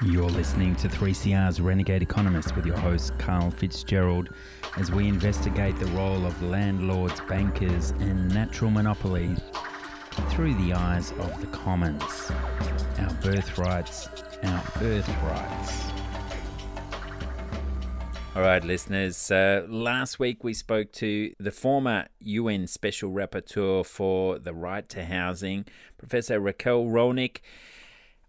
You're listening to 3CR's Renegade Economist with your host, Karl Fitzgerald, as we investigate the role of landlords, bankers, and natural monopolies through the eyes of the commons. Our birthrights, our birthrights. All right, listeners. Uh, last week we spoke to the former UN Special Rapporteur for the Right to Housing, Professor Raquel Rolnik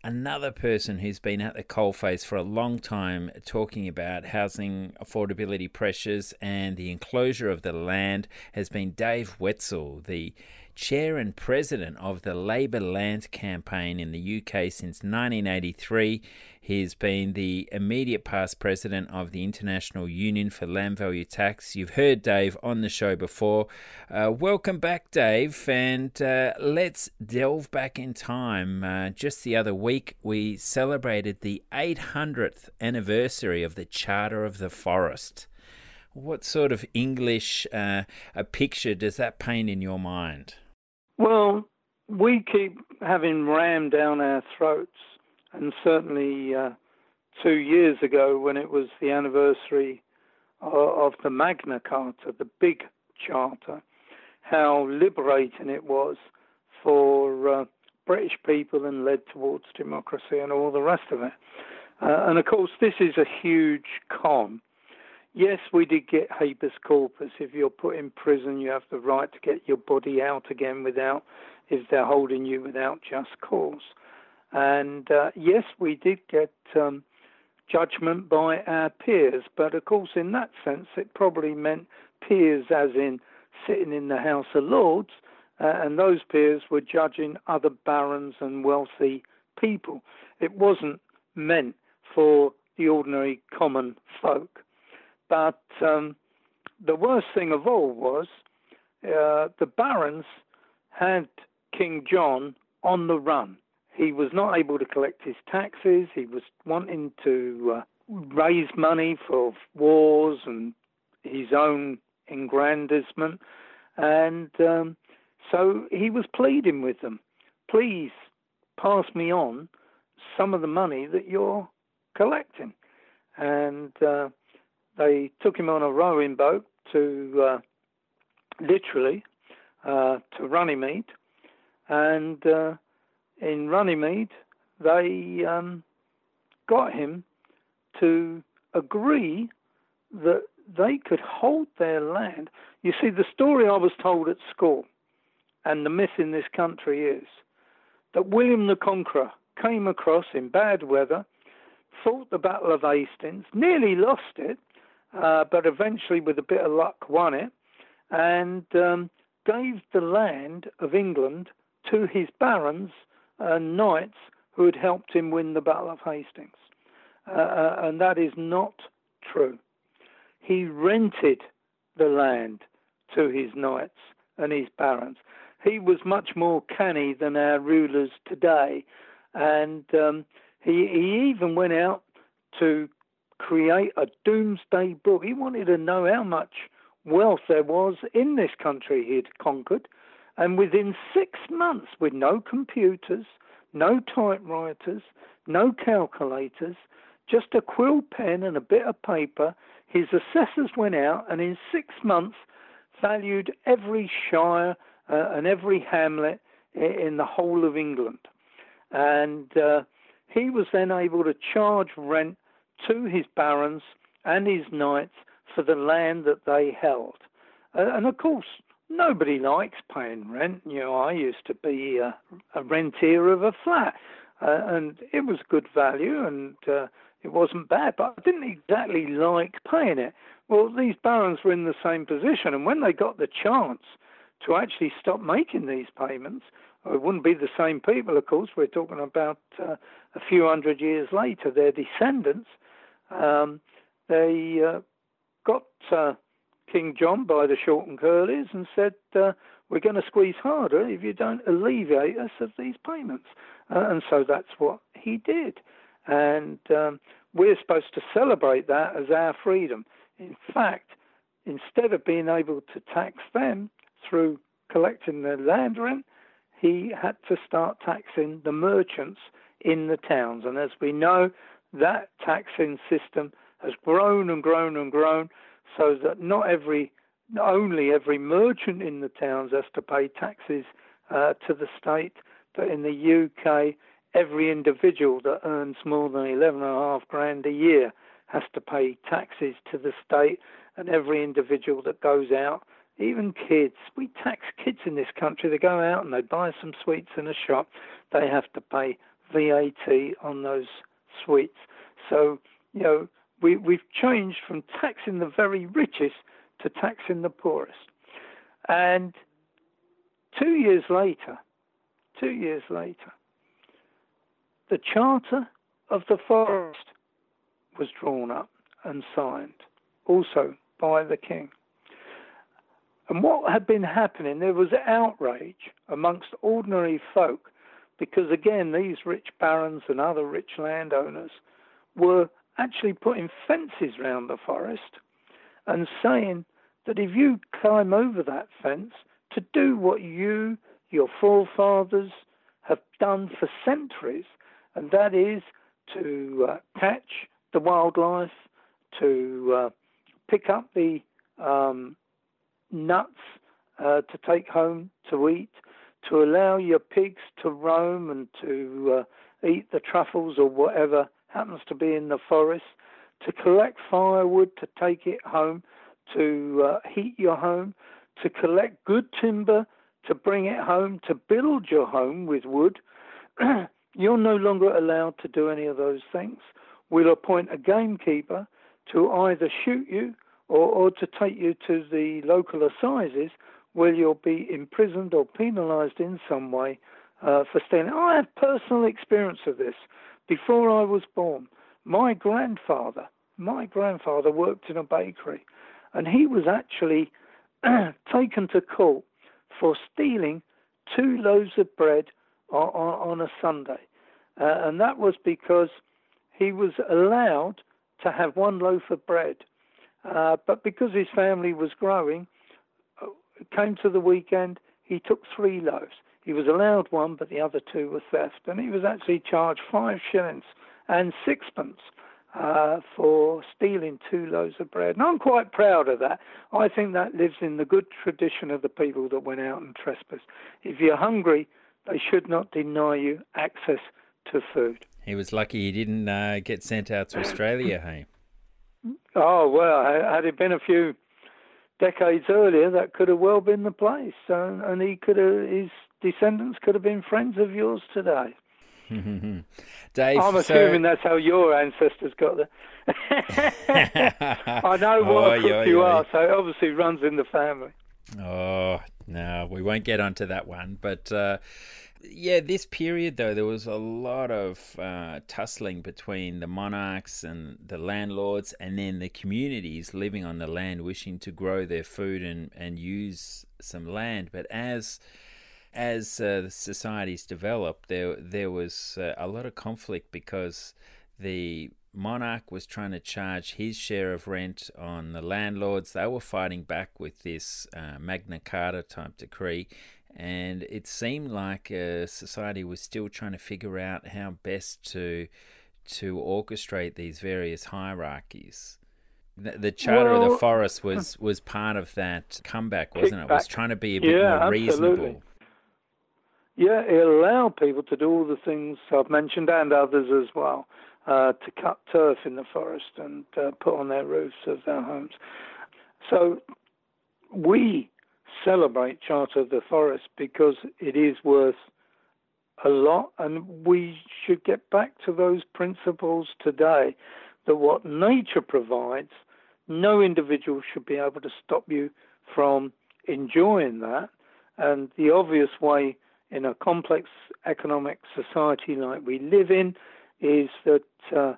another person who's been at the coalface for a long time talking about housing affordability pressures and the enclosure of the land has been Dave Wetzel, the chair and president of the Labour Land Campaign in the UK since 1983. He's been the immediate past president of the International Union for Land Value Tax. You've heard Dave on the show before. Uh, welcome back, Dave, and uh, let's delve back in time. Uh, just the other week, we celebrated the 800th anniversary of the Charter of the Forest. What sort of English uh, a picture does that paint in your mind? Well, we keep having rammed down our throats, and certainly uh, two years ago, when it was the anniversary of, of the Magna Carta, the big charter, how liberating it was for uh, British people and led towards democracy and all the rest of it. Uh, and of course, this is a huge con Yes, we did get habeas corpus. If you're put in prison, you have the right to get your body out again without, if they're holding you without just cause. And uh, yes, we did get um, judgment by our peers, but of course, in that sense, it probably meant peers as in sitting in the House of Lords, uh, and those peers were judging other barons and wealthy people. It wasn't meant for the ordinary common folk. But um, the worst thing of all was uh, the barons had King John on the run. He was not able to collect his taxes. He was wanting to uh, raise money for wars and his own aggrandizement. And um, so he was pleading with them please pass me on some of the money that you're collecting. And uh, they took him on a rowing boat to uh, literally uh, to Runnymede, and uh, in Runnymede they um, got him to agree that they could hold their land. You see, the story I was told at school, and the myth in this country is that William the Conqueror came across in bad weather, fought the Battle of Hastings, nearly lost it, uh, but eventually, with a bit of luck, won it and um, gave the land of England to his barons and knights who had helped him win the Battle of Hastings. Uh, uh, and that is not true. He rented the land to his knights and his barons. He was much more canny than our rulers today, and um, he, he even went out to create a Domesday Book. He wanted to know how much wealth there was in this country he'd conquered. And within six months, with no computers, no typewriters, no calculators, just a quill pen and a bit of paper, his assessors went out and in six months valued every shire uh, and every hamlet in the whole of England. And uh, he was then able to charge rent to his barons and his knights for the land that they held. Uh, and of course, nobody likes paying rent. You know, I used to be a, a rentier of a flat, uh, and it was good value and uh, it wasn't bad, but I didn't exactly like paying it. Well, these barons were in the same position, and when they got the chance to actually stop making these payments, it wouldn't be the same people, of course. We're talking about uh, a few hundred years later, their descendants um, they uh, got uh, King John by the short and curlies and said, uh, We're going to squeeze harder if you don't alleviate us of these payments. Uh, and so that's what he did. And um, we're supposed to celebrate that as our freedom. In fact, instead of being able to tax them through collecting the land rent, he had to start taxing the merchants in the towns. And as we know, that taxing system has grown and grown and grown so that not every not only every merchant in the towns has to pay taxes uh, to the state, but in the UK, every individual that earns more than eleven and a half grand a year has to pay taxes to the state, and every individual that goes out, even kids, we tax kids in this country. They go out and they buy some sweets in a shop, they have to pay VAT on those sweets. So, you know, we, we've changed from taxing the very richest to taxing the poorest. And two years later, two years later, the Charter of the Forest was drawn up and signed, also by the King. And what had been happening, there was outrage amongst ordinary folk because, again, these rich barons and other rich landowners were actually putting fences round the forest and saying that if you climb over that fence to do what you, your forefathers, have done for centuries, and that is to uh, catch the wildlife, to uh, pick up the um, nuts uh, to take home to eat, to allow your pigs to roam and to uh, eat the truffles or whatever happens to be in the forest, to collect firewood to take it home, to uh, heat your home, to collect good timber to bring it home, to build your home with wood. You're no longer allowed to do any of those things. We'll appoint a gamekeeper to either shoot you or, or to take you to the local assizes where you'll be imprisoned or penalised in some way uh, for stealing. I have personal experience of this. Before I was born, my grandfather, my grandfather worked in a bakery, and he was actually taken to court for stealing two loaves of bread on, on, on a Sunday, uh, and that was because he was allowed to have one loaf of bread, uh, but because his family was growing, came to the weekend, he took three loaves. He was allowed one, but the other two were theft, and he was actually charged five shillings and sixpence uh, for stealing two loaves of bread. And I'm quite proud of that. I think that lives in the good tradition of the people that went out and trespassed. If you're hungry, they should not deny you access to food. He was lucky he didn't uh, get sent out to Australia, hey? Oh, well, had it been a few decades earlier, that could have well been the place. Uh, and he could have, his descendants could have been friends of yours today. Dave, I'm assuming so... that's how your ancestors got there. I know what a cook you are, so it obviously runs in the family. Oh no, we won't get onto that one. But uh, yeah, this period though, there was a lot of uh, tussling between the monarchs and the landlords, and then the communities living on the land, wishing to grow their food and and use some land. But as as uh, the societies developed, there there was uh, a lot of conflict because the monarch was trying to charge his share of rent on the landlords. They were fighting back with this uh, Magna Carta type decree, and it seemed like uh, society was still trying to figure out how best to to orchestrate these various hierarchies. The, the Charter well, of the Forest was was part of that comeback, wasn't it? It was trying to be a bit yeah, more reasonable. Yeah, it allowed people to do all the things I've mentioned and others as well, uh, to cut turf in the forest and uh, put on their roofs of their homes. So we celebrate Charter of the Forest because it is worth a lot, and we should get back to those principles today that what nature provides, no individual should be able to stop you from enjoying that. And the obvious way in a complex economic society like we live in is that uh,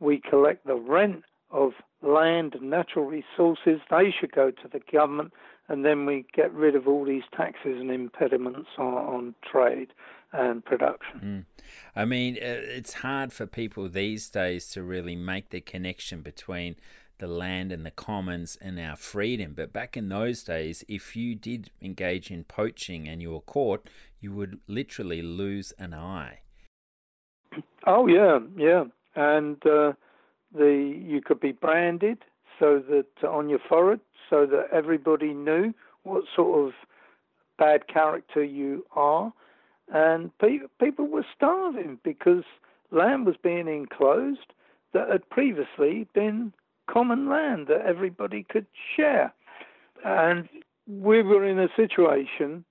we collect the rent of land and natural resources. They should go to the government, and then we get rid of all these taxes and impediments on, on trade and production. Mm. I mean, uh, it's hard for people these days to really make the connection between the land and the commons and our freedom. But back in those days, if you did engage in poaching and you were caught, you would literally lose an eye. Oh yeah, yeah. and uh, the you could be branded so that on your forehead, so that everybody knew what sort of bad character you are, and pe- people were starving because land was being enclosed that had previously been common land that everybody could share, and we were in a situation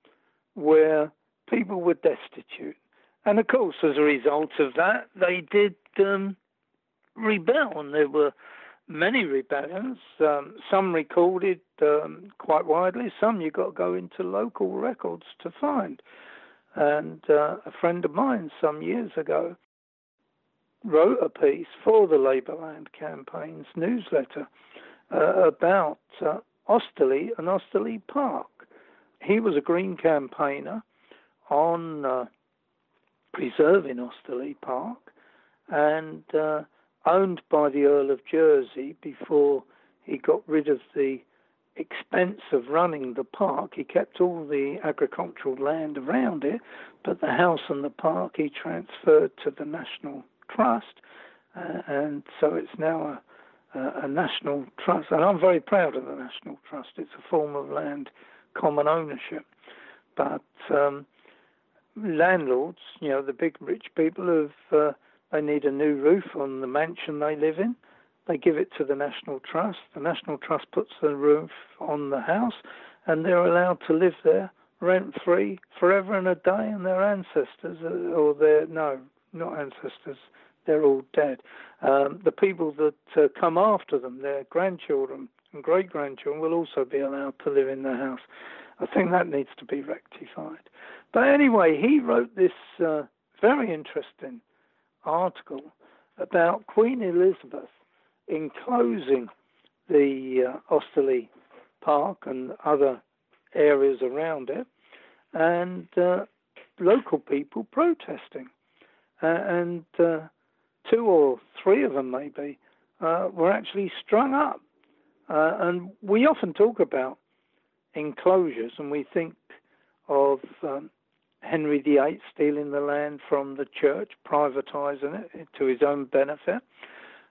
where people were destitute. And of course, as a result of that, they did um, rebel, and there were many rebellions, um, some recorded um, quite widely, some you've got to go into local records to find. And uh, a friend of mine some years ago wrote a piece for the Labourland campaign's newsletter uh, about uh, Osterley and Osterley Park. He was a Green campaigner on uh, preserving Osterley Park and uh, owned by the Earl of Jersey before he got rid of the expense of running the park. He kept all the agricultural land around it, but the house and the park he transferred to the National Trust, uh, and so it's now a, a, national trust. And I'm very proud of the National Trust. It's a form of land common ownership, but um, landlords, you know, the big rich people have uh, they need a new roof on the mansion they live in. They give it to the National Trust. The National Trust puts the roof on the house, and they're allowed to live there rent free forever and a day. And their ancestors, uh, or their no, not ancestors, they're all dead. Um, the people that uh, come after them, their grandchildren and great grandchildren, will also be allowed to live in the house. I think that needs to be rectified. But anyway, he wrote this uh, very interesting article about Queen Elizabeth enclosing the uh, Osterley Park and other areas around it, and uh, local people protesting. Uh, and uh, two or three of them, maybe, uh, were actually strung up. Uh, and we often talk about enclosures and we think of um, Henry VIII stealing the land from the church, privatizing it to his own benefit.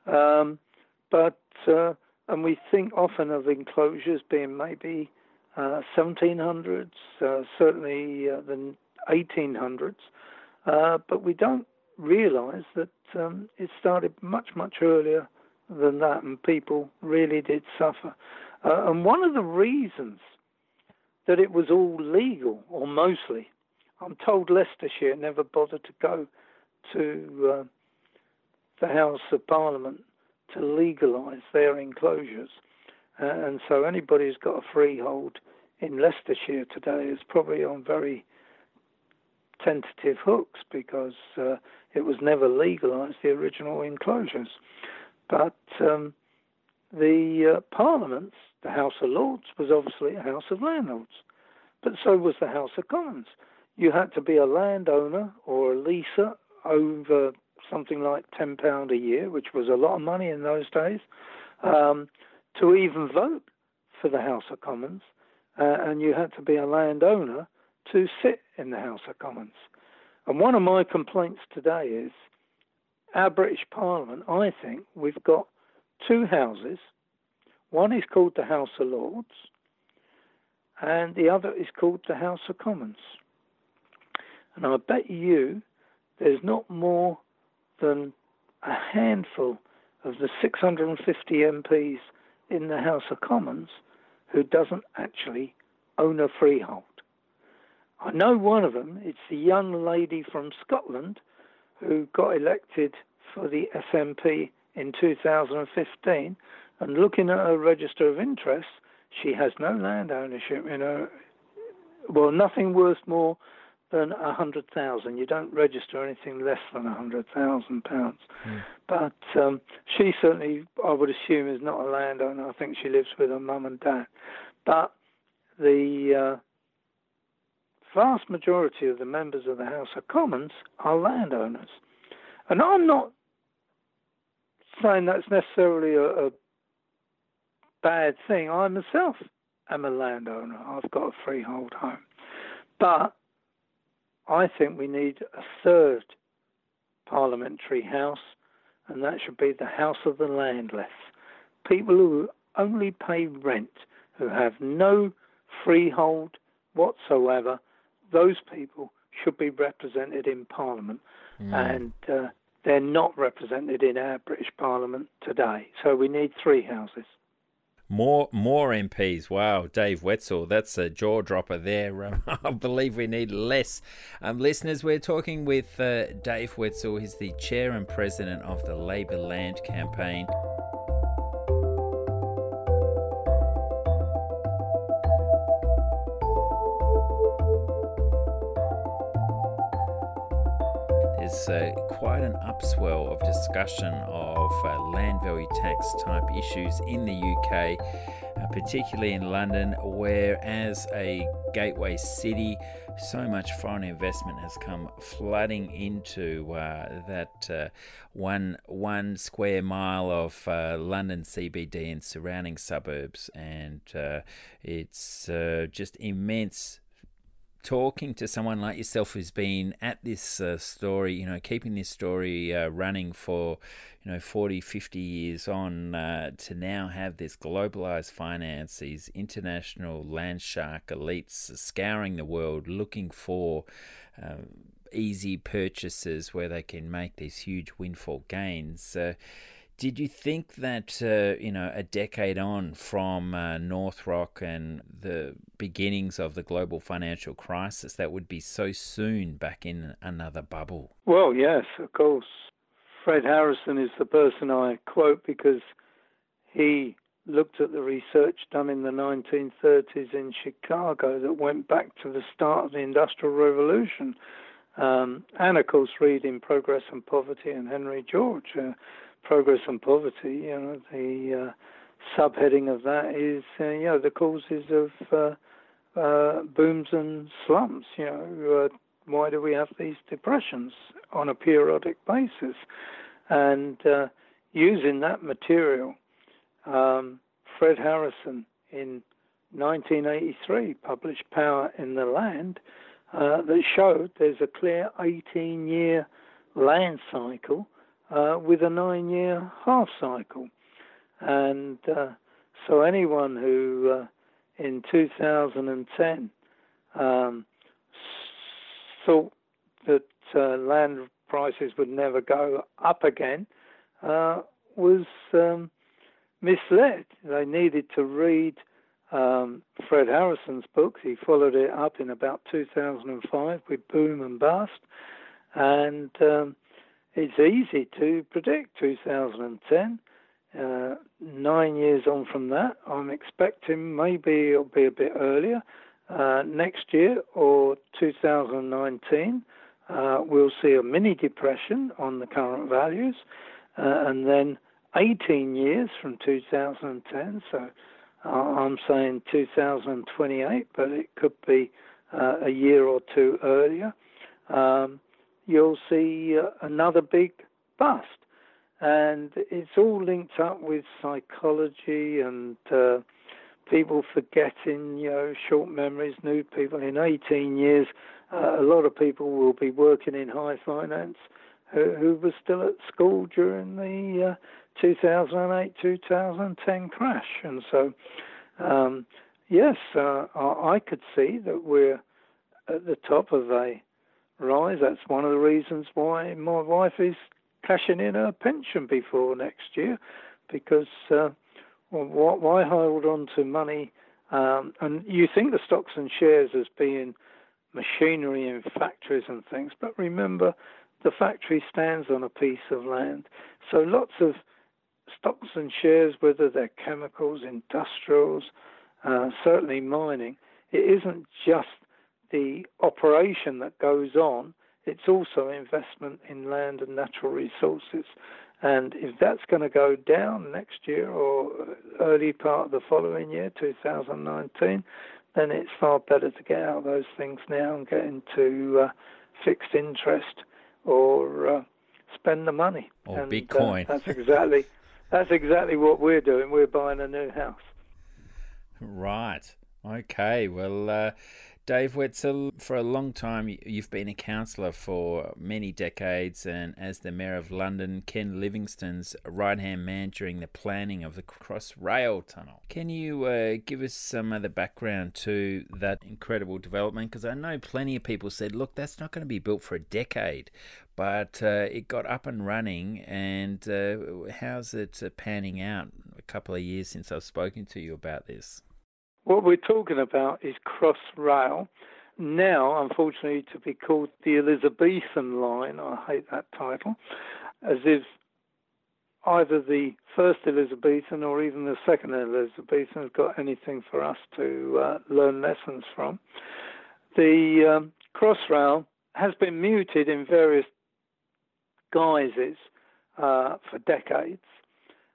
Um, but uh, and we think often of enclosures being maybe uh, 1700s, uh, certainly uh, the 1800s, uh, but we don't realise that um, it started much much earlier than that, and people really did suffer. Uh, and one of the reasons that it was all legal, or mostly, I'm told Leicestershire never bothered to go to uh, the House of Parliament to legalise their enclosures. Uh, and so anybody who's got a freehold in Leicestershire today is probably on very tentative hooks because uh, it was never legalised, the original enclosures. But um, the uh, Parliaments, the House of Lords, was obviously a House of Landlords, but so was the House of Commons you had to be a landowner or a leaser over something like ten pound a year, which was a lot of money in those days, um, to even vote for the House of Commons, uh, and you had to be a landowner to sit in the House of Commons. And one of my complaints today is our British Parliament. I think we've got two houses. One is called the House of Lords, and the other is called the House of Commons. And I bet you there's not more than a handful of the 650 MPs in the House of Commons who doesn't actually own a freehold. I know one of them, it's the young lady from Scotland who got elected for the SNP in 2015. And looking at her register of interests, she has no land ownership in her, well, nothing worth more than a hundred thousand. You don't register anything less than a hundred thousand pounds. Mm. But um, she certainly, I would assume, is not a landowner. I think she lives with her mum and dad. But the uh, vast majority of the members of the House of Commons are landowners, and I'm not saying that's necessarily a, a bad thing. I myself am a landowner. I've got a freehold home, but I think we need a third parliamentary house, and that should be the house of the landless. People who only pay rent, who have no freehold whatsoever, those people should be represented in Parliament. Mm. And uh, they're not represented in our British Parliament today. So we need three houses. More more MPs. Wow, Dave Wetzel, that's a jaw dropper there. Um, I believe we need less. Um, listeners, we're talking with uh, Dave Wetzel. He's the chair and president of the Labour Land Campaign. There's uh, quite an upswell of discussion of uh, land value tax type issues in the UK, uh, particularly in London, where as a gateway city, so much foreign investment has come flooding into uh, that uh, one one square mile of uh, London CBD and surrounding suburbs, and it's just immense talking to someone like yourself who's been at this uh, story, you know, keeping this story uh, running for, you know, 40, 50 years on, uh, to now have this globalized finance, these international land shark elites scouring the world looking for um, easy purchases where they can make these huge windfall gains. Did you think that uh, you know a decade on from uh, Northern Rock and the beginnings of the global financial crisis, that would be so soon back in another bubble? Well, yes, of course. Fred Harrison is the person I quote because he looked at the research done in the 1930s in Chicago that went back to the start of the Industrial Revolution. Um, and of course, reading Progress and Poverty and Henry George. Uh, progress and poverty, you know, the uh, subheading of that is, uh, you know, the causes of uh, uh, booms and slumps. You know, uh, why do we have these depressions on a periodic basis? And uh, using that material, um, Fred Harrison in 1983 published Power in the Land that showed there's a clear 18 year land cycle uh, with a nine year half cycle. And uh, so anyone who uh, in 2010 um, thought that uh, land prices would never go up again uh, was um, misled. They needed to read um, Fred Harrison's books. He followed it up in about 2005 with Boom and Bust. And um, it's easy to predict 2010. Uh, nine years on from that, I'm expecting maybe it'll be a bit earlier. Uh, next year or 2019, uh, we'll see a mini depression on the current values, uh, and then 18 years from 2010. So uh, I'm saying 2028, but it could be uh, a year or two earlier. Um, you'll see uh, another big bust. And it's all linked up with psychology and uh, people forgetting, you know, short memories, new people. In 18 years, uh, a lot of people will be working in high finance who, who were still at school during the uh, 2008 2010 crash. And so, um, yes, uh, I could see that we're at the top of a rise. That's one of the reasons why my wife is cashing in her pension before next year, because uh, why hold on to money? Um, and you think the stocks and shares as being machinery in factories and things, but remember the factory stands on a piece of land. So lots of stocks and shares, whether they're chemicals, industrials, uh, certainly mining, it isn't just the operation that goes on, it's also investment in land and natural resources. And if that's going to go down next year or early part of the following year, 2019, then it's far better to get out of those things now and get into uh, fixed interest or uh, spend the money. Or and, Bitcoin. Uh, that's exactly that's exactly what we're doing. We're buying a new house. Right. Okay. Well, uh, Dave Wetzel, for a long time, you've been a councillor for many decades, and as the Mayor of London, Ken Livingstone's right hand man during the planning of the Crossrail Tunnel. Can you uh, give us some of the background to that incredible development? Because I know plenty of people said, look, that's not going to be built for a decade, but uh, it got up and running, and uh, how's it uh, panning out? A couple of years since I've spoken to you about this. What we're talking about is Crossrail. Now, unfortunately, to be called the Elizabethan line, I hate that title, as if either the first Elizabethan or even the second Elizabethan has got anything for us to uh, learn lessons from. The um, Crossrail has been muted in various guises uh, for decades,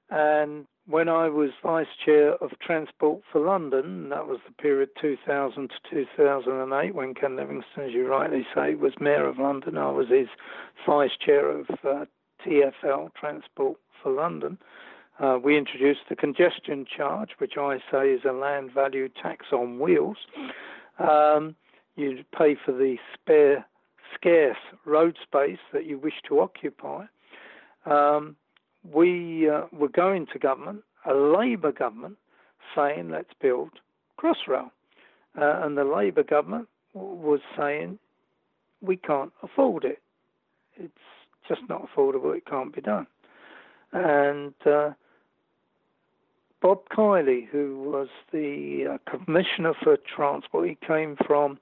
and when I was vice chair of Transport for London, that was the period 2000 to 2008, when Ken Livingstone, as you rightly say, was mayor of London. I was his vice chair of uh, TFL, Transport for London. Uh, we introduced the congestion charge, which I say is a land value tax on wheels. Um, you pay for the spare, scarce road space that you wish to occupy. Um, we uh, were going to government, a Labour government, saying let's build Crossrail, uh, and the Labour government was saying we can't afford it. It's just not affordable. It can't be done. And uh, Bob Kiley, who was the uh, commissioner for transport, he came from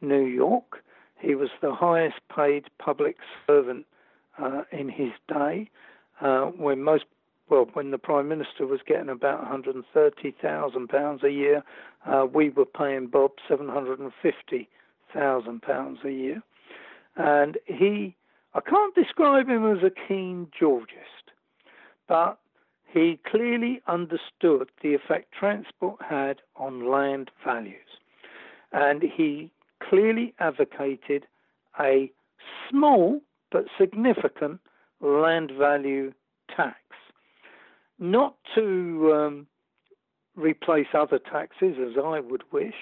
New York. He was the highest paid public servant uh, in his day uh, when most well, when the Prime Minister was getting about £130,000 a year, uh, we were paying Bob £750,000 a year. And he, I can't describe him as a keen Georgist, but he clearly understood the effect transport had on land values. And he clearly advocated a small but significant land value tax, not to um, replace other taxes as I would wish,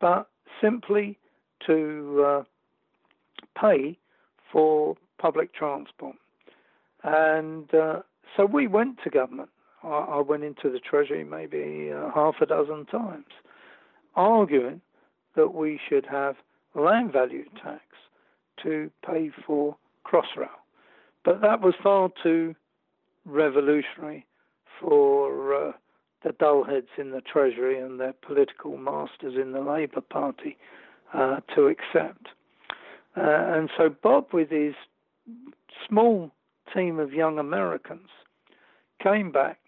but simply to uh, pay for public transport. And uh, so we went to government. I, I went into the Treasury maybe uh, half a dozen times, arguing that we should have land value tax to pay for Crossrail. But that was far too revolutionary for uh, the dullheads in the Treasury and their political masters in the Labour Party uh, to accept. Uh, and so Bob, with his small team of young Americans, came back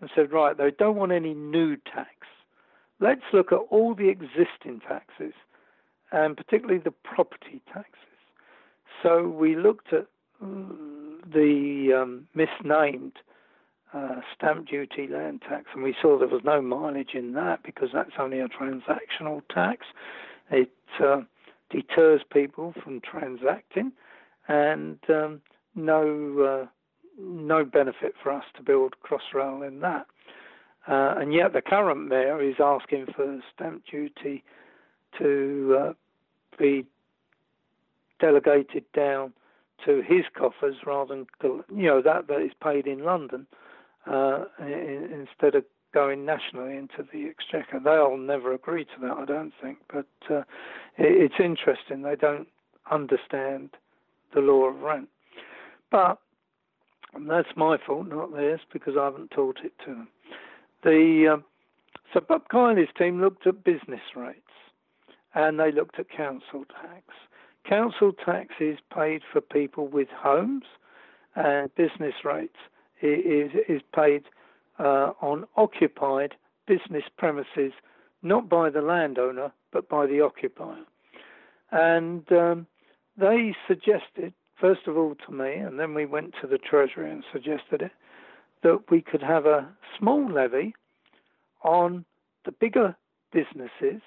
and said, right, they don't want any new tax. Let's look at all the existing taxes, and particularly the property taxes. So we looked at the um, misnamed uh, stamp duty land tax, and we saw there was no mileage in that because that's only a transactional tax. It uh, deters people from transacting, and um, no uh, no benefit for us to build Crossrail in that. Uh, and yet the current mayor is asking for stamp duty to uh, be delegated down to his coffers rather than you know that that is paid in London uh, in, instead of going nationally into the exchequer. They'll never agree to that, I don't think. But uh, it, it's interesting. They don't understand the law of rent. But that's my fault, not theirs, because I haven't taught it to them. The um, so Bob Kiley's team looked at business rates, and they looked at council tax, Council tax is paid for people with homes, and business rates is is paid uh, on occupied business premises, not by the landowner but by the occupier. And um, they suggested, first of all, to me, and then we went to the Treasury and suggested it, that we could have a small levy on the bigger businesses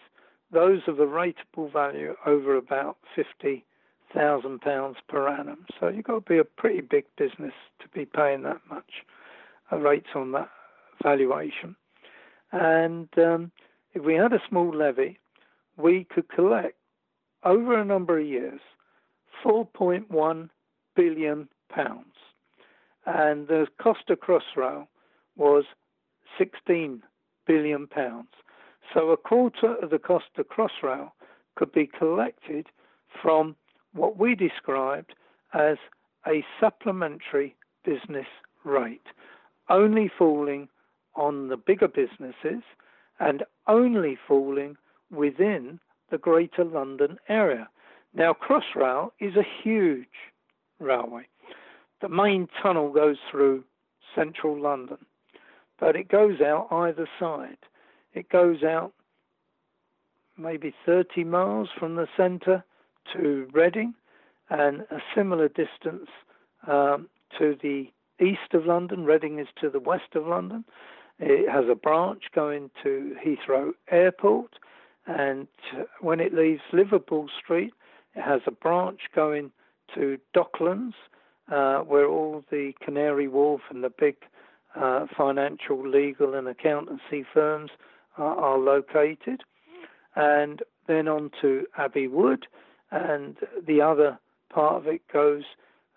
those of a rateable value over about fifty thousand pounds per annum. So you've got to be a pretty big business to be paying that much uh, rates on that valuation. And um, if we had a small levy, we could collect over a number of years 4.1 billion pounds. And the cost of Crossrail was 16 billion pounds. So a quarter of the cost of Crossrail could be collected from what we described as a supplementary business rate, only falling on the bigger businesses and only falling within the Greater London area. Now, Crossrail is a huge railway. The main tunnel goes through central London, but it goes out either side. It goes out maybe 30 miles from the centre to Reading and a similar distance um, to the east of London. Reading is to the west of London. It has a branch going to Heathrow Airport, and when it leaves Liverpool Street, it has a branch going to Docklands, uh, where all the Canary Wharf and the big uh, financial, legal, and accountancy firms are, located, and then on to Abbey Wood, and the other part of it goes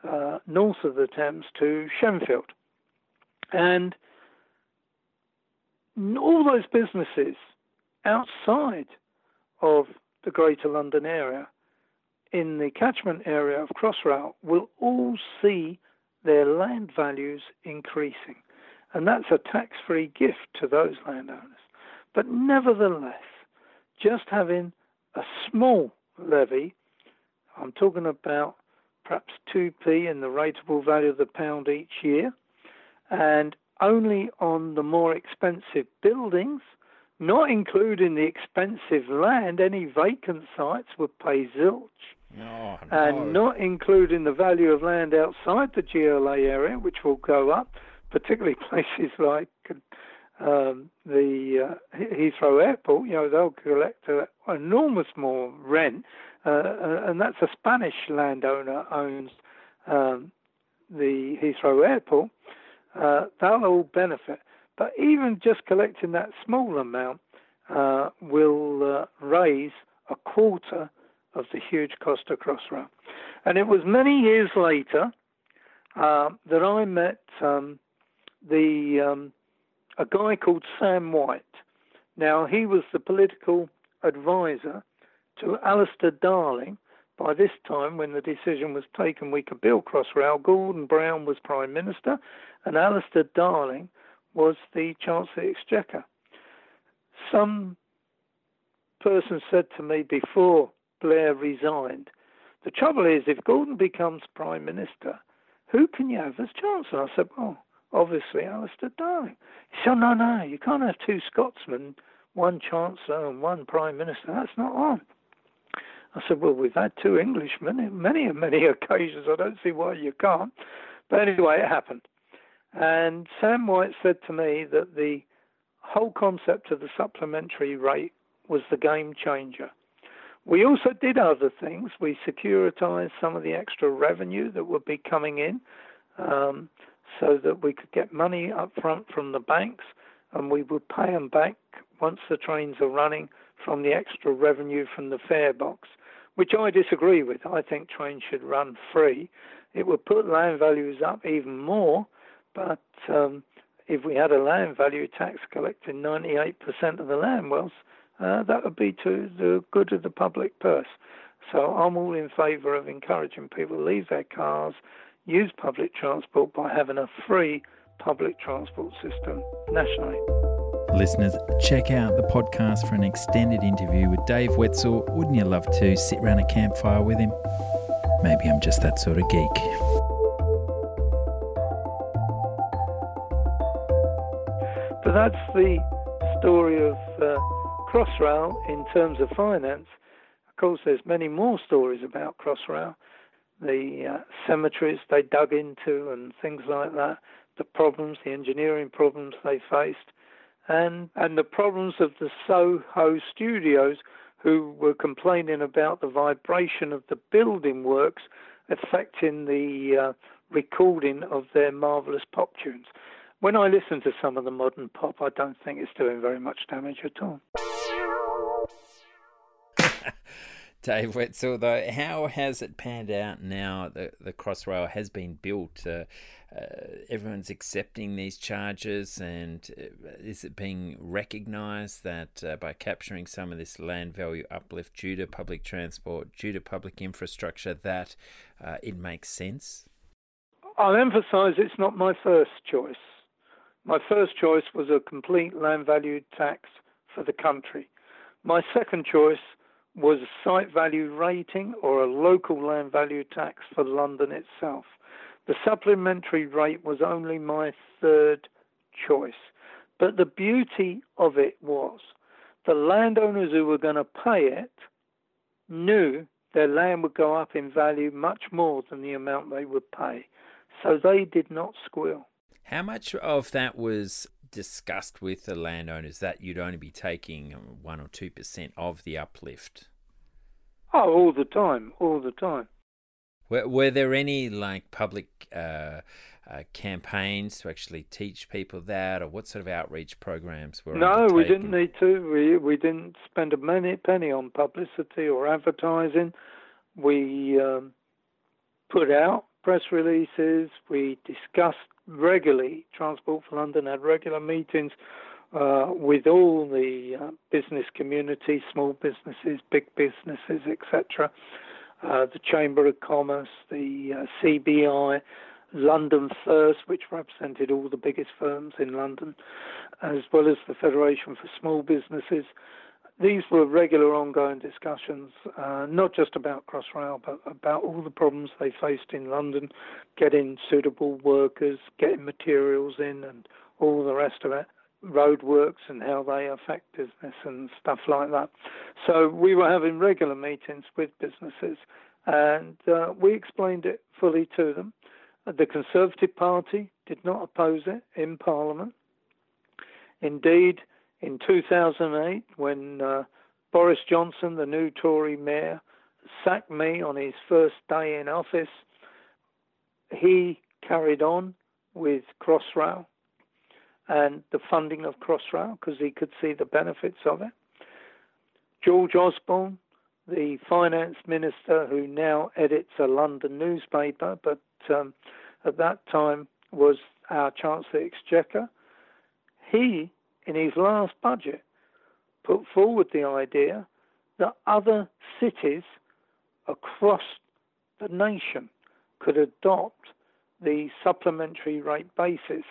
uh, north of the Thames to Shenfield. And all those businesses outside of the Greater London area, in the catchment area of Crossrail, will all see their land values increasing. And that's a tax free gift to those landowners. But nevertheless, just having a small levy, I'm talking about perhaps 2p in the rateable value of the pound each year, and only on the more expensive buildings, not including the expensive land, any vacant sites would pay zilch. Oh, no. And not including the value of land outside the GLA area, which will go up, particularly places like um, the uh, Heathrow Airport. You know, they'll collect an enormous more rent, uh, uh, and that's a Spanish landowner owns um, the Heathrow Airport uh, they'll all benefit. But even just collecting that small amount uh, will uh, raise a quarter of the huge cost of Crossrail. And it was many years later that I met um, the um, a guy called Sam White. Now he was the political advisor to Alistair Darling, by this time, when the decision was taken we could build Crossrail, Gordon Brown was Prime Minister and Alistair Darling was the Chancellor of the Exchequer. Some person said to me before Blair resigned, the trouble is if Gordon becomes Prime Minister, who can you have as Chancellor? I said, well, obviously Alistair Darling. He said, no, no, you can't have two Scotsmen, one Chancellor and one Prime Minister. That's not on. I said, well, we've had two Englishmen in many, many occasions. I don't see why you can't. But anyway, it happened. And Sam White said to me that the whole concept of the supplementary rate was the game changer. We also did other things. We securitized some of the extra revenue that would be coming in um, so that we could get money up front from the banks and we would pay them back once the trains are running from the extra revenue from the fare box which I disagree with. I think trains should run free. It would put land values up even more, but um, if we had a land value tax collecting 98% of the land wealth, uh, that would be to the good of the public purse. So I'm all in favour of encouraging people to leave their cars, use public transport by having a free public transport system nationally. Listeners, check out the podcast for an extended interview with Dave Wetzel. Wouldn't you love to sit around a campfire with him? Maybe I'm just that sort of geek. But that's the story of uh, Crossrail in terms of finance. Of course, there's many more stories about Crossrail, the uh, cemeteries they dug into and things like that, the problems, the engineering problems they faced, and and the problems of the Soho studios who were complaining about the vibration of the building works affecting the uh, recording of their marvelous pop tunes. When I listen to some of the modern pop, I don't think it's doing very much damage at all. Dave Wetzel, though, how has it panned out now that the Crossrail has been built? Uh, uh, everyone's accepting these charges, and uh, is it being recognised that uh, by capturing some of this land value uplift due to public transport, due to public infrastructure, that uh, it makes sense? I'll emphasise it's not my first choice. My first choice was a complete land value tax for the country. My second choice was a site value rating or a local land value tax for London itself. The supplementary rate was only my third choice. But the beauty of it was the landowners who were going to pay it knew their land would go up in value much more than the amount they would pay. So they did not squeal. How much of that was discussed with the landowners that you'd only be taking one or two percent of the uplift? Oh, all the time, all the time. Were, were there any like public uh, uh, campaigns to actually teach people that, or what sort of outreach programs were? No, we didn't need to. We we didn't spend a penny, penny on publicity or advertising. We um, put out press releases. We discussed regularly. Transport for London had regular meetings uh, with all the uh, business community, small businesses, big businesses, etc. Uh, the Chamber of Commerce, the uh, CBI, London First, which represented all the biggest firms in London, as well as the Federation for Small Businesses. These were regular ongoing discussions, uh, not just about Crossrail, but about all the problems they faced in London, getting suitable workers, getting materials in, and all the rest of it roadworks and how they affect business and stuff like that. So we were having regular meetings with businesses and uh, we explained it fully to them. The Conservative Party did not oppose it in Parliament. Indeed, in 2008, when uh, Boris Johnson, the new Tory mayor, sacked me on his first day in office, he carried on with Crossrail and the funding of Crossrail because he could see the benefits of it. George Osborne, the finance minister who now edits a London newspaper, but um, at that time was our Chancellor Exchequer, he, in his last budget, put forward the idea that other cities across the nation could adopt the supplementary rate basis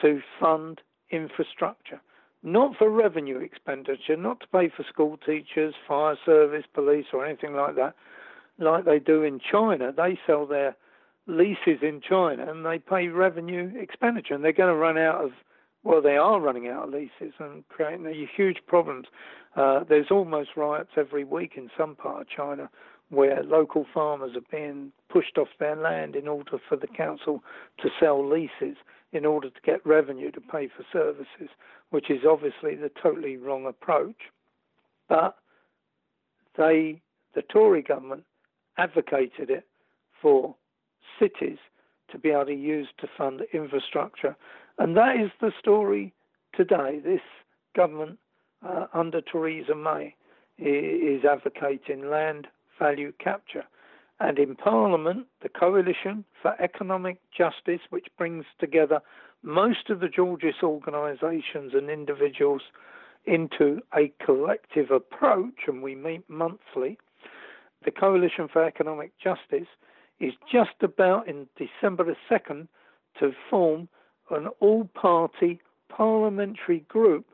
to fund infrastructure, not for revenue expenditure, not to pay for school teachers, fire service, police, or anything like that, like they do in China. They sell their leases in China and they pay revenue expenditure, and they're going to run out of well, they are running out of leases and creating huge problems. Uh, there's almost riots every week in some part of China where local farmers are being pushed off their land in order for the council to sell leases in order to get revenue to pay for services, which is obviously the totally wrong approach. But they, the Tory government, advocated it for cities to be able to use to fund infrastructure. And that is the story today. This government uh, under Theresa May is advocating land value capture. And in Parliament, the Coalition for Economic Justice, which brings together most of the Georgist organisations and individuals into a collective approach, and we meet monthly. The Coalition for Economic Justice is just about in December the 2nd to form an all party parliamentary group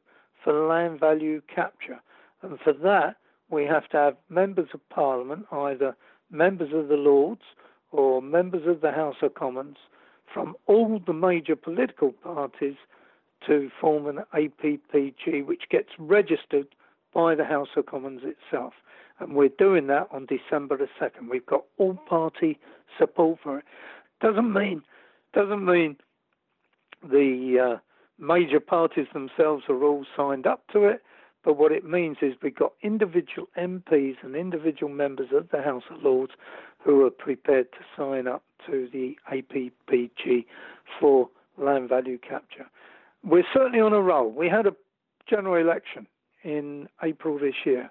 for land value capture. And for that, we have to have members of Parliament, either members of the Lords or members of the House of Commons from all the major political parties to form an APPG, which gets registered by the House of Commons itself. And we're doing that on December the 2nd. We've got all party support for it. Doesn't mean, doesn't mean the uh, major parties themselves are all signed up to it. But what it means is we've got individual MPs and individual members of the House of Lords who are prepared to sign up to the APPG for land value capture. We're certainly on a roll. We had a general election in April this year.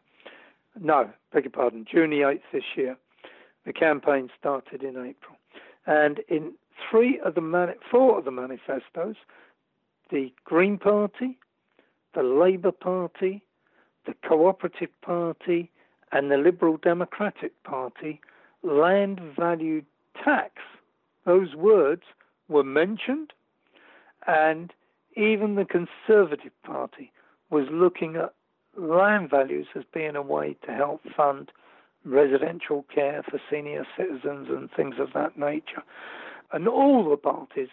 No, beg your pardon, June the 8th this year. The campaign started in April. And in three of the mani- four of the manifestos, the Green Party, the Labour Party, the Cooperative Party, and the Liberal Democratic Party, land value tax, those words were mentioned, and even the Conservative Party was looking at land values as being a way to help fund residential care for senior citizens and things of that nature. And all the parties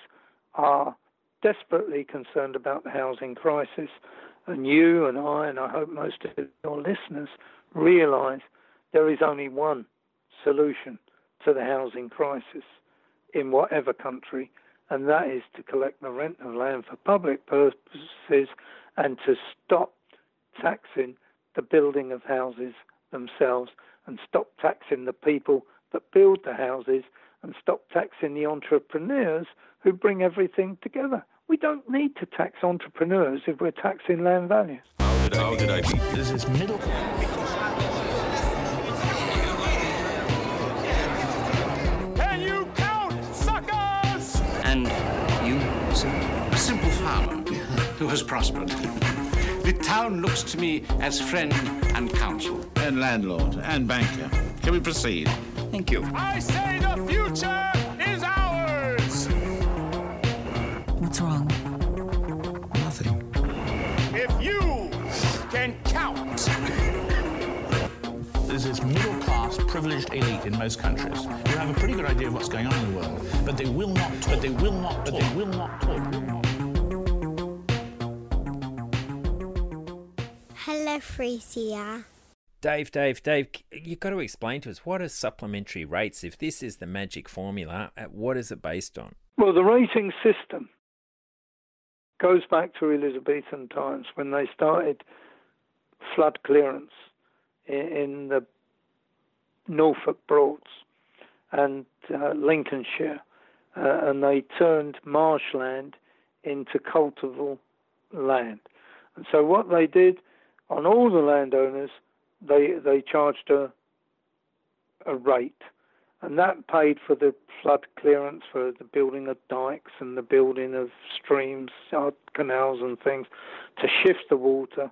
are desperately concerned about the housing crisis. And you and I, and I hope most of your listeners, realize there is only one solution to the housing crisis in whatever country, and that is to collect the rent of land for public purposes and to stop taxing the building of houses themselves and stop taxing the people that build the houses and stop taxing the entrepreneurs who bring everything together. We don't need to tax entrepreneurs if we're taxing land values. How did I, how did I beat? This is middle. Can you count, suckers? And you, sir? A simple farmer who has prospered. The town looks to me as friend and counsel. And landlord and banker. Can we proceed? Thank you. I say the future is ours! What's wrong? Nothing. If you can count. There's this middle class, privileged elite in most countries who have a pretty good idea of what's going on in the world, but they will not talk. But they will not talk. But they will not talk. Hello, Frisia. Dave, Dave, Dave, you've got to explain to us what are supplementary rates? If this is the magic formula, uh, what is it based on? Well, the rating system goes back to Elizabethan times when they started flood clearance in, the Norfolk Broads and uh, Lincolnshire, uh, and they turned marshland into cultivable land. And so what they did on all the landowners they they charged a a rate, and that paid for the flood clearance, for the building of dikes and the building of streams, uh, canals, and things to shift the water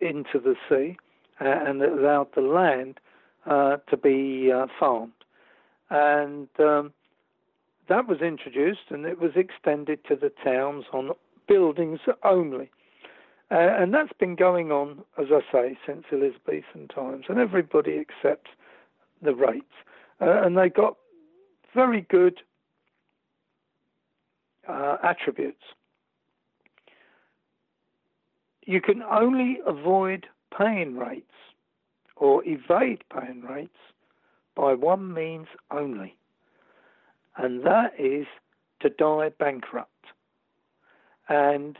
into the sea, and it allowed the land uh, to be uh, farmed, and um, that was introduced, and it was extended to the towns on buildings only. Uh, and that's been going on, as I say, since Elizabethan times, and everybody accepts the rates. Uh, and they got very good uh, attributes. You can only avoid paying rates or evade paying rates by one means only, and that is to die bankrupt. And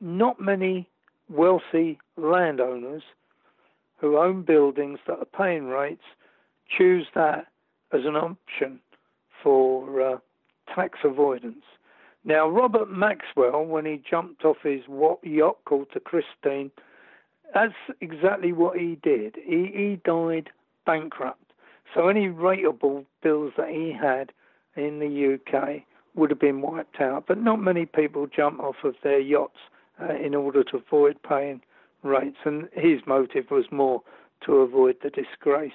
not many wealthy landowners who own buildings that are paying rates choose that as an option for uh, tax avoidance. Now, Robert Maxwell, when he jumped off his yacht called the Christine, that's exactly what he did. He, he died bankrupt. So any rateable bills that he had in the UK would have been wiped out. But not many people jump off of their yachts uh, in order to avoid paying rates. And his motive was more to avoid the disgrace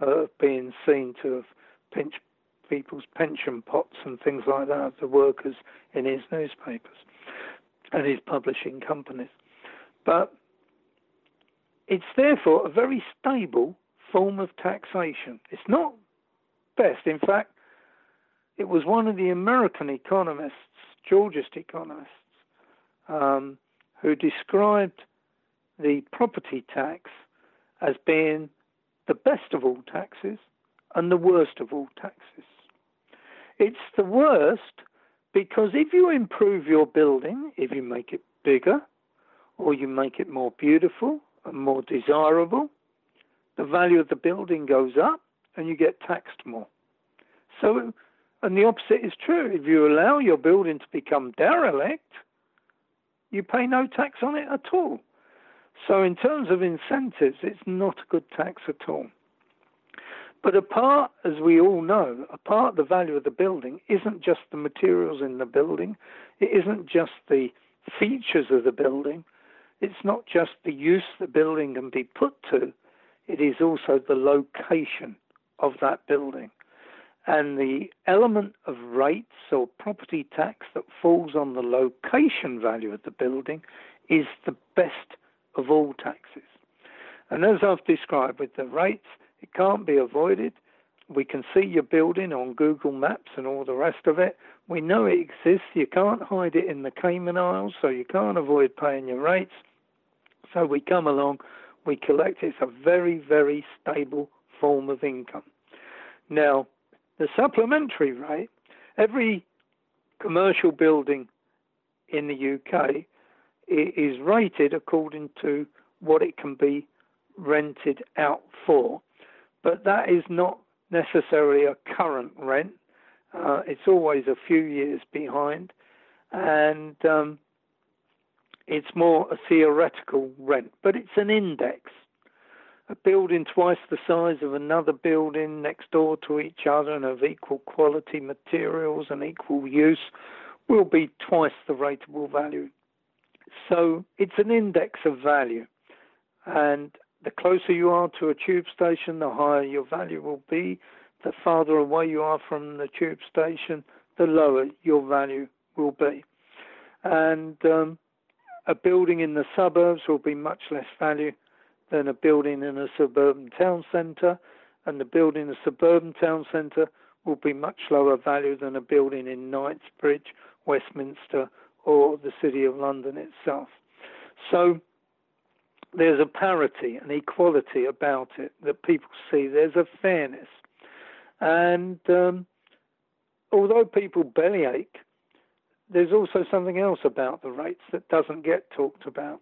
of being seen to have pinched people's pension pots and things like that the workers in his newspapers and his publishing companies. But it's therefore a very stable form of taxation. It's not best. In fact, it was one of the American economists, Georgist economists, um, who described the property tax as being the best of all taxes and the worst of all taxes. It's the worst because if you improve your building, if you make it bigger, or you make it more beautiful and more desirable, the value of the building goes up and you get taxed more. So, and the opposite is true. If you allow your building to become derelict, you pay no tax on it at all. So, in terms of incentives, it's not a good tax at all. But apart, as we all know, apart the value of the building isn't just the materials in the building, it isn't just the features of the building, it's not just the use the building can be put to, it is also the location of that building. And the element of rates or property tax that falls on the location value of the building is the best of all taxes. And as I've described with the rates, it can't be avoided. We can see your building on Google Maps and all the rest of it. We know it exists. You can't hide it in the Cayman Isles, so you can't avoid paying your rates. So we come along, we collect. It's a very, very stable form of income. Now, the supplementary rate, every commercial building in the UK is rated according to what it can be rented out for. But that is not necessarily a current rent. Uh, it's always a few years behind, and um, it's more a theoretical rent, but it's an index a building twice the size of another building next door to each other and of equal quality materials and equal use will be twice the rateable value. So it's an index of value. And the closer you are to a tube station, the higher your value will be. The farther away you are from the tube station, the lower your value will be. And um, a building in the suburbs will be much less value than a building in a suburban town centre, and the building in a suburban town centre will be much lower value than a building in Knightsbridge, Westminster, or the City of London itself. So there's a parity, an equality about it that people see. There's a fairness. And um, although people bellyache, there's also something else about the rates that doesn't get talked about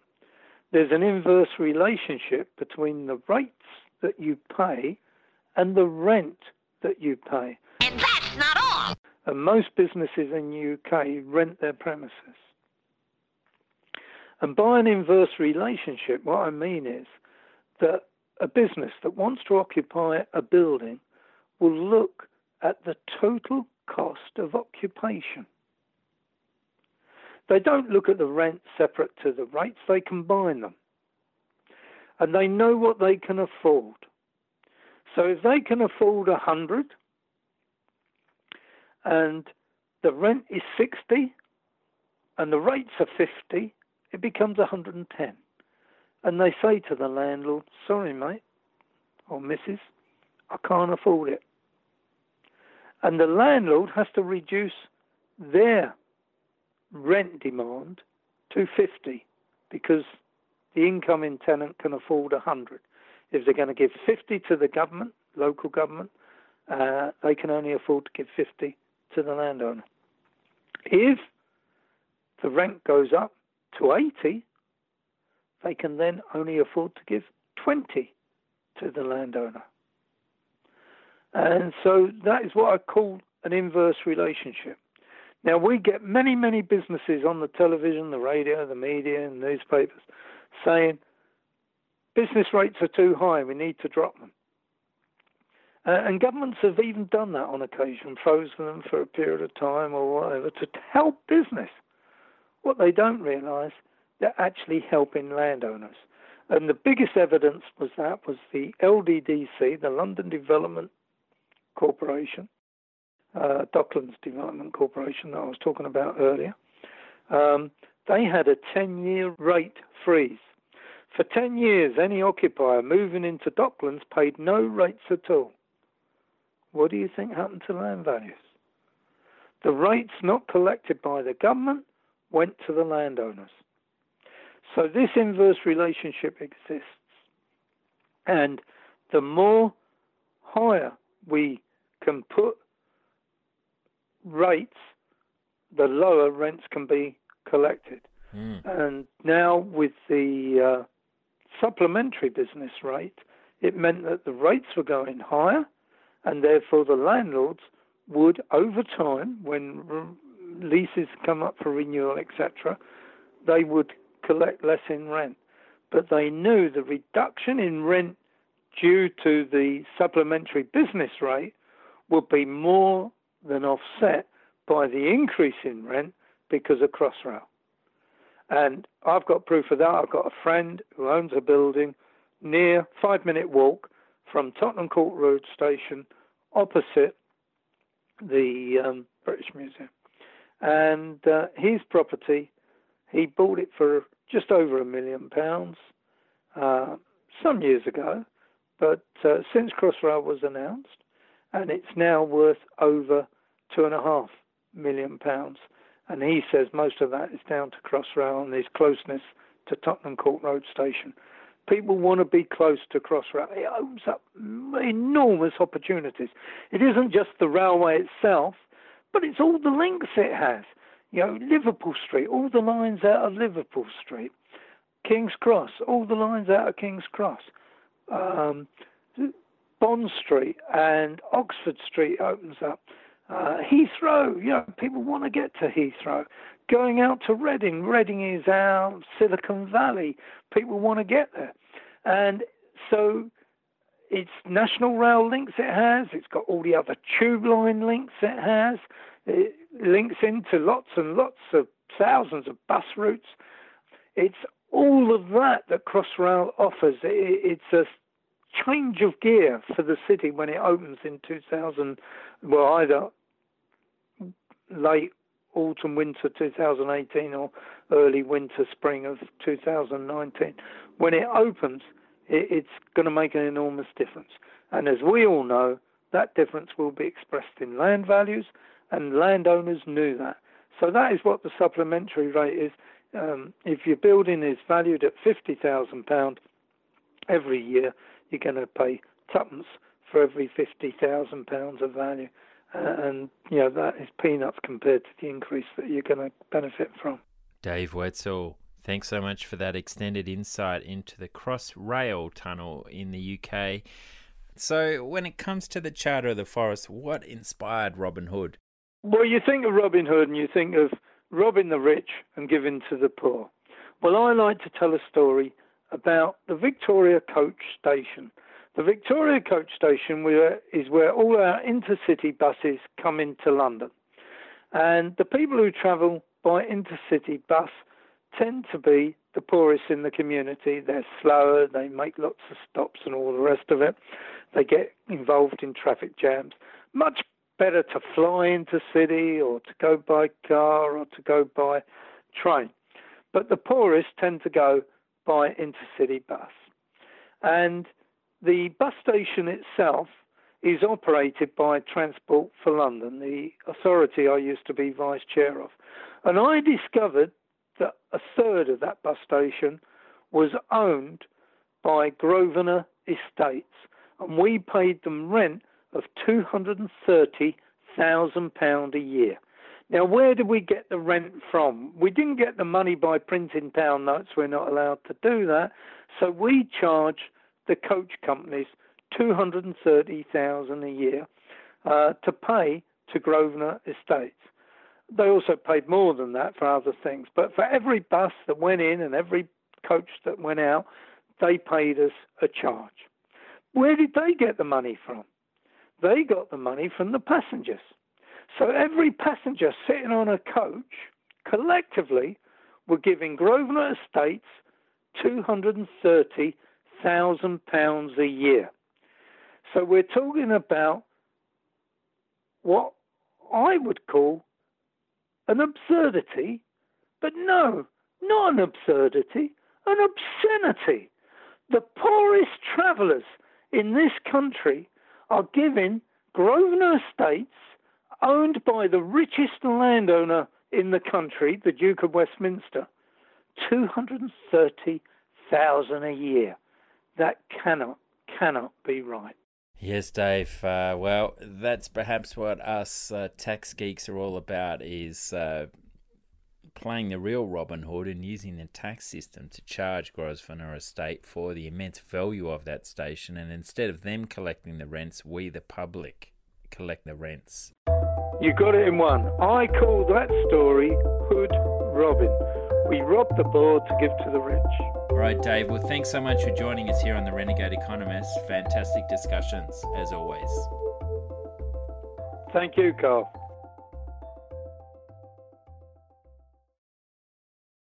there's an inverse relationship between the rates that you pay and the rent that you pay. And that's not all. And most businesses in the UK rent their premises. And by an inverse relationship, what I mean is that a business that wants to occupy a building will look at the total cost of occupation. They don't look at the rent separate to the rates, they combine them. And they know what they can afford. So if they can afford a hundred and the rent is 60 and the rates are 50, it becomes 110. And they say to the landlord, sorry, mate, or missus, I can't afford it. And the landlord has to reduce their rent demand to 50 because the incoming tenant can afford 100. If they're going to give 50 to the government, local government, uh, they can only afford to give 50 to the landowner. If the rent goes up to 80, they can then only afford to give 20 to the landowner. And so that is what I call an inverse relationship. Now, we get many, many businesses on the television, the radio, the media, and newspapers saying business rates are too high, we need to drop them. Uh, and governments have even done that on occasion, frozen them for a period of time or whatever to help business. What they don't realise, they're actually helping landowners. And the biggest evidence was that was the LDDC, the London Development Corporation, uh, Docklands Development Corporation that I was talking about earlier, um, they had a 10 year rate freeze. For 10 years, any occupier moving into Docklands paid no rates at all. What do you think happened to land values? The rates not collected by the government went to the landowners. So this inverse relationship exists. And the more higher we can put rates, the lower rents can be collected. Mm. And now with the uh, supplementary business rate, it meant that the rates were going higher, and therefore the landlords would, over time, when leases come up for renewal, etc., they would collect less in rent. but they knew the reduction in rent due to the supplementary business rate would be more than offset by the increase in rent because of Crossrail. And I've got proof of that. I've got a friend who owns a building near five minute walk from Tottenham Court Road station opposite the um, British Museum. And uh, his property, he bought it for just over a million pounds uh, some years ago. But uh, since Crossrail was announced, and it's now worth over two and a half million pounds. And he says most of that is down to Crossrail and his closeness to Tottenham Court Road Station. People want to be close to Crossrail. It opens up enormous opportunities. It isn't just the railway itself, but it's all the links it has. You know, Liverpool Street, all the lines out of Liverpool Street, King's Cross, all the lines out of King's Cross, um, Bond Street and Oxford Street opens up. Uh, Heathrow, you know, people want to get to Heathrow. Going out to Reading, Reading is our Silicon Valley. People want to get there. And so it's national rail links it has, it's got all the other tube line links it has, it links into lots and lots of thousands of bus routes. It's all of that that Crossrail offers. It's a change of gear for the city when it opens in 2000, well, either late autumn, winter 2018 or early winter, spring of 2019. When it opens, it, it's going to make an enormous difference. And as we all know, that difference will be expressed in land values, and landowners knew that. So that is what the supplementary rate is. Um, if your building is valued at £50,000 every year, you're going to pay tuppence for every £50,000 of value. Uh, and, you know, that is peanuts compared to the increase that you're going to benefit from. Dave Wetzel, thanks so much for that extended insight into the Crossrail tunnel in the UK. So, when it comes to the Charter of the Forest, what inspired Robin Hood? Well, you think of Robin Hood and you think of robbing the rich and giving to the poor. Well, I like to tell a story about the Victoria Coach Station. The Victoria Coach Station is where all our intercity buses come into London. And the people who travel by intercity bus tend to be the poorest in the community. They're slower, they make lots of stops and all the rest of it. They get involved in traffic jams. Much better to fly into city or to go by car or to go by train. But the poorest tend to go by intercity bus. And the bus station itself is operated by Transport for London, the authority I used to be vice chair of. And I discovered that a third of that bus station was owned by Grosvenor Estates, and we paid them rent of £230,000 a year. Now, where did we get the rent from? We didn't get the money by printing pound notes. We're not allowed to do that. So we charge the coach companies 230,000 a year uh, to pay to Grosvenor Estates. They also paid more than that for other things, but for every bus that went in and every coach that went out, they paid us a charge. Where did they get the money from? They got the money from the passengers. So every passenger sitting on a coach collectively were giving Grosvenor Estates £230,000 a year. So we're talking about what I would call an absurdity, but no, not an absurdity, an obscenity. The poorest travellers in this country are given Grosvenor Estates owned by the richest landowner in the country, the Duke of Westminster, 230,000 a year. That cannot, cannot be right. Yes, Dave. Uh, well, that's perhaps what us uh, tax geeks are all about is uh, playing the real Robin Hood and using the tax system to charge Grosvenor Estate for the immense value of that station. And instead of them collecting the rents, we, the public, collect the rents. You got it in one. I call that story Hood Robin. We rob the poor to give to the rich. All right, Dave. Well, thanks so much for joining us here on the Renegade Economist. Fantastic discussions, as always. Thank you, Karl.